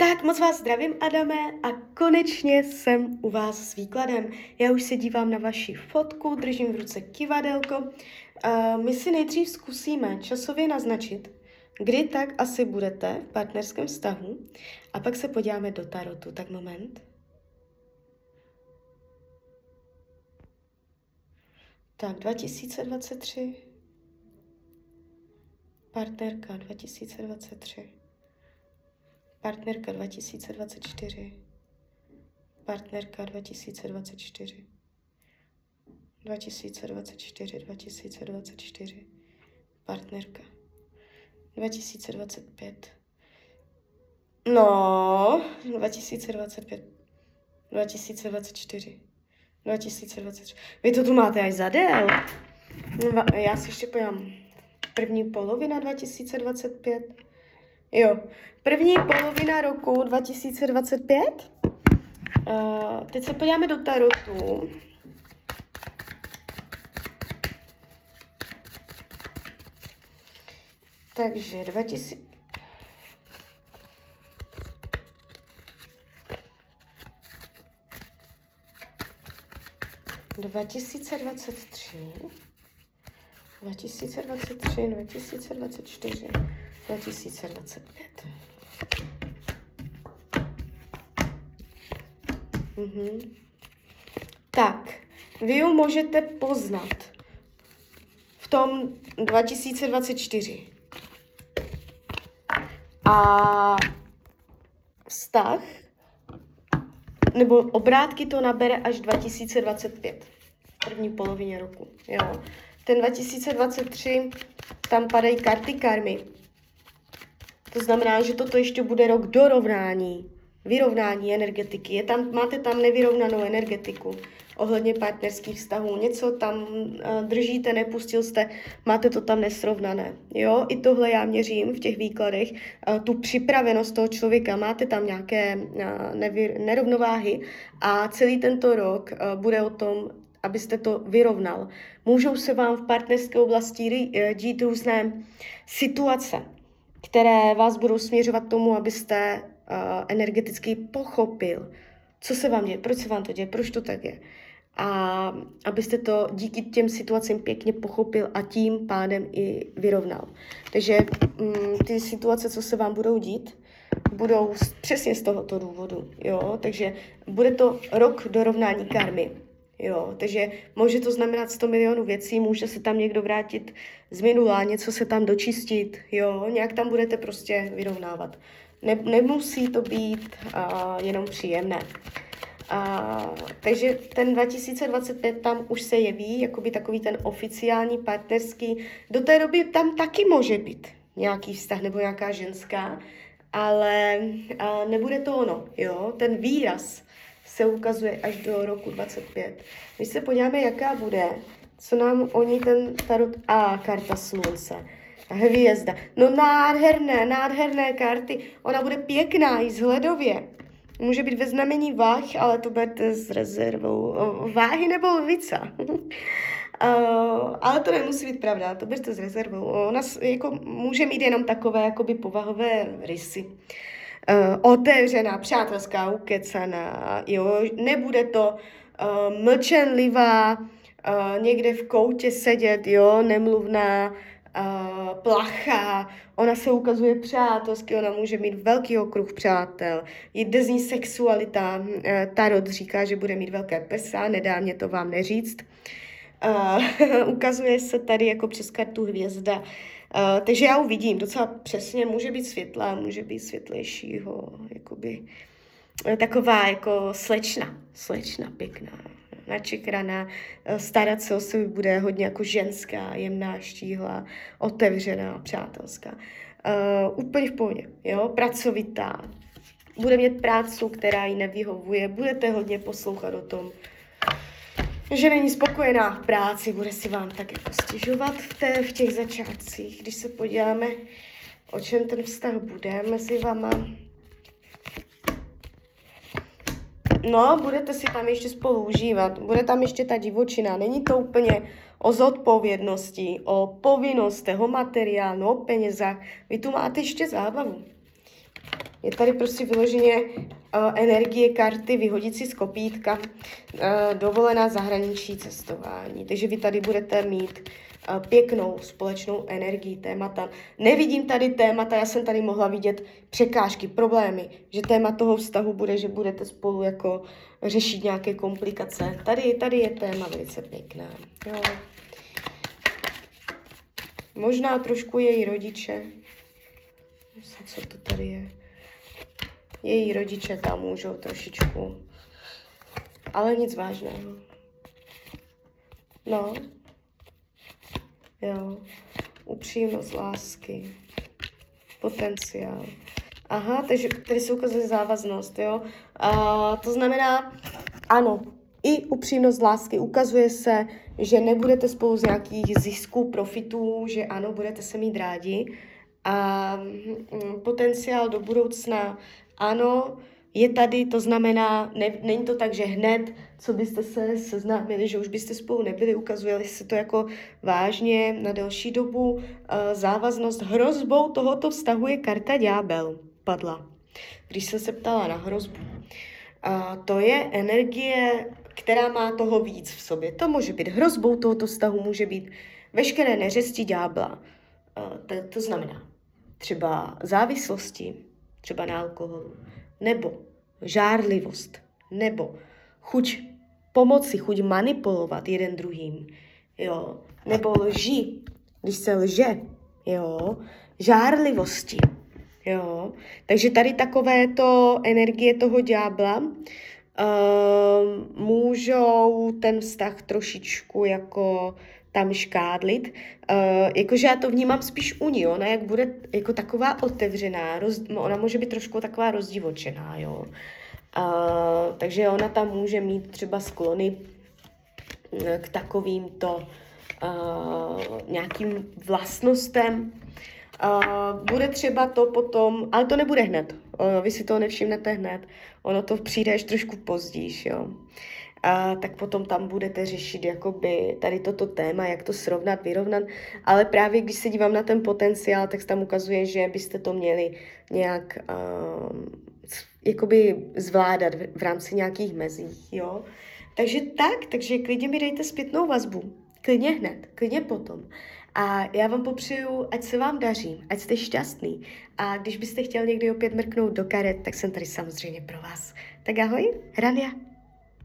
Tak moc vás zdravím, Adame, a konečně jsem u vás s výkladem. Já už se dívám na vaši fotku, držím v ruce kivadelko. Uh, my si nejdřív zkusíme časově naznačit, kdy tak asi budete v partnerském vztahu a pak se podíváme do tarotu. Tak moment. Tak 2023. Partnerka 2023. Partnerka 2024. Partnerka 2024. 2024, 2024. Partnerka. 2025. No, 2025. 2024. 2023. Vy to tu máte až za dél. Já si ještě pojám. První polovina 2025. Jo, první polovina roku 2025. Uh, teď se podíváme do tarotu. Takže 2000... Dva tisíce dvacet tři, dva tisíce dvacet tři, dva tisíce dvacet čtyři. 2025. Mhm. Tak, vy ji můžete poznat v tom 2024. A vztah nebo obrátky to nabere až 2025, v první polovině roku. Jo. Ten 2023, tam padají karty karmy, to znamená, že toto ještě bude rok dorovnání, vyrovnání energetiky. Je tam, máte tam nevyrovnanou energetiku ohledně partnerských vztahů. Něco tam uh, držíte, nepustil jste, máte to tam nesrovnané. Jo, i tohle já měřím v těch výkladech. Uh, tu připravenost toho člověka, máte tam nějaké nevy, nerovnováhy a celý tento rok bude o tom, abyste to vyrovnal. Můžou se vám v partnerské oblasti dít různé situace, které vás budou směřovat tomu, abyste uh, energeticky pochopil, co se vám děje, proč se vám to děje, proč to tak je. A abyste to díky těm situacím pěkně pochopil a tím pádem i vyrovnal. Takže um, ty situace, co se vám budou dít, budou přesně z tohoto důvodu. Jo? Takže bude to rok dorovnání karmy. Jo, takže může to znamenat 100 milionů věcí, může se tam někdo vrátit z minula, něco se tam dočistit, jo, nějak tam budete prostě vyrovnávat. Ne, nemusí to být uh, jenom příjemné. Uh, takže ten 2025 tam už se jeví, jakoby takový ten oficiální partnerský. Do té doby tam taky může být nějaký vztah nebo nějaká ženská, ale uh, nebude to ono, jo, ten výraz se ukazuje až do roku 25. Když se podíváme, jaká bude, co nám o ní ten tarot A, karta slunce, hvězda. No nádherné, nádherné karty. Ona bude pěkná i zhledově. Může být ve znamení váh, ale to bude s rezervou. Váhy nebo lvica. Uh, ale to nemusí být pravda, to berte s rezervou. Ona jako, může mít jenom takové jakoby povahové rysy. Uh, otevřená, přátelská, ukecaná, jo, nebude to uh, mlčenlivá, uh, někde v koutě sedět, jo, nemluvná, uh, plachá, ona se ukazuje přátelsky, ona může mít velký okruh přátel, jde z ní sexualita, uh, Tarot říká, že bude mít velké prsa, nedá mě to vám neříct. Uh, ukazuje se tady jako přes kartu hvězda, Uh, takže já uvidím docela přesně, může být světlá, může být světlejšího, jakoby eh, taková jako slečna, slečna pěkná, načekraná, eh, starat se o sebe bude hodně jako ženská, jemná, štíhlá, otevřená, přátelská. Uh, úplně v pohodě, jo, pracovitá, bude mít prácu, která jí nevyhovuje, budete hodně poslouchat o tom, že není spokojená v práci, bude si vám tak jako stěžovat v, té, v těch začátcích. Když se podíváme, o čem ten vztah bude mezi vama. No, budete si tam ještě spolu užívat, bude tam ještě ta divočina. Není to úplně o zodpovědnosti, o povinnostech, o materiálu, o penězách. Vy tu máte ještě zábavu. Je tady prostě vyloženě uh, energie karty, vyhodit si z kopítka, uh, dovolená zahraničí cestování. Takže vy tady budete mít uh, pěknou společnou energii témata. Nevidím tady témata, já jsem tady mohla vidět překážky, problémy, že téma toho vztahu bude, že budete spolu jako řešit nějaké komplikace. Tady, tady je téma velice pěkné. Jo. Možná trošku její rodiče. Co to tady je. Její rodiče tam můžou trošičku. Ale nic vážného. No. Jo. Upřímnost lásky. Potenciál. Aha, takže tady se ukazuje závaznost, jo. A, to znamená, ano, i upřímnost lásky. Ukazuje se, že nebudete spolu z nějakých zisků, profitů, že ano, budete se mít rádi. A mm, potenciál do budoucna, ano, je tady, to znamená, ne, není to tak, že hned, co byste se seznámili, že už byste spolu nebyli, ukazuje se to jako vážně na delší dobu. Závaznost hrozbou tohoto vztahu je karta ďábel, padla. Když jsem se ptala na hrozbu. Uh, to je energie která má toho víc v sobě. To může být hrozbou tohoto vztahu, může být veškeré neřesti ďábla. To, to znamená třeba závislosti, třeba na alkoholu, nebo žárlivost, nebo chuť pomoci, chuť manipulovat jeden druhým, jo, nebo lži, když se lže, jo, žárlivosti, jo. Takže tady takovéto energie toho ďábla uh, můžou ten vztah trošičku jako tam škádlit. Uh, jakože já to vnímám spíš u ní, ona jak bude jako taková otevřená, roz, ona může být trošku taková rozdivočená, jo. Uh, takže ona tam může mít třeba sklony k takovýmto uh, nějakým vlastnostem, Uh, bude třeba to potom, ale to nebude hned, uh, vy si to nevšimnete hned, ono to přijde až trošku později, jo. A tak potom tam budete řešit jakoby tady toto téma, jak to srovnat, vyrovnat, ale právě když se dívám na ten potenciál, tak tam ukazuje, že byste to měli nějak uh, jakoby zvládat v, v rámci nějakých mezí, jo. Takže tak, takže klidně mi dejte zpětnou vazbu, klidně hned, klidně potom. A já vám popřeju, ať se vám daří, ať jste šťastný. A když byste chtěl někdy opět mrknout do karet, tak jsem tady samozřejmě pro vás. Tak ahoj, Rania.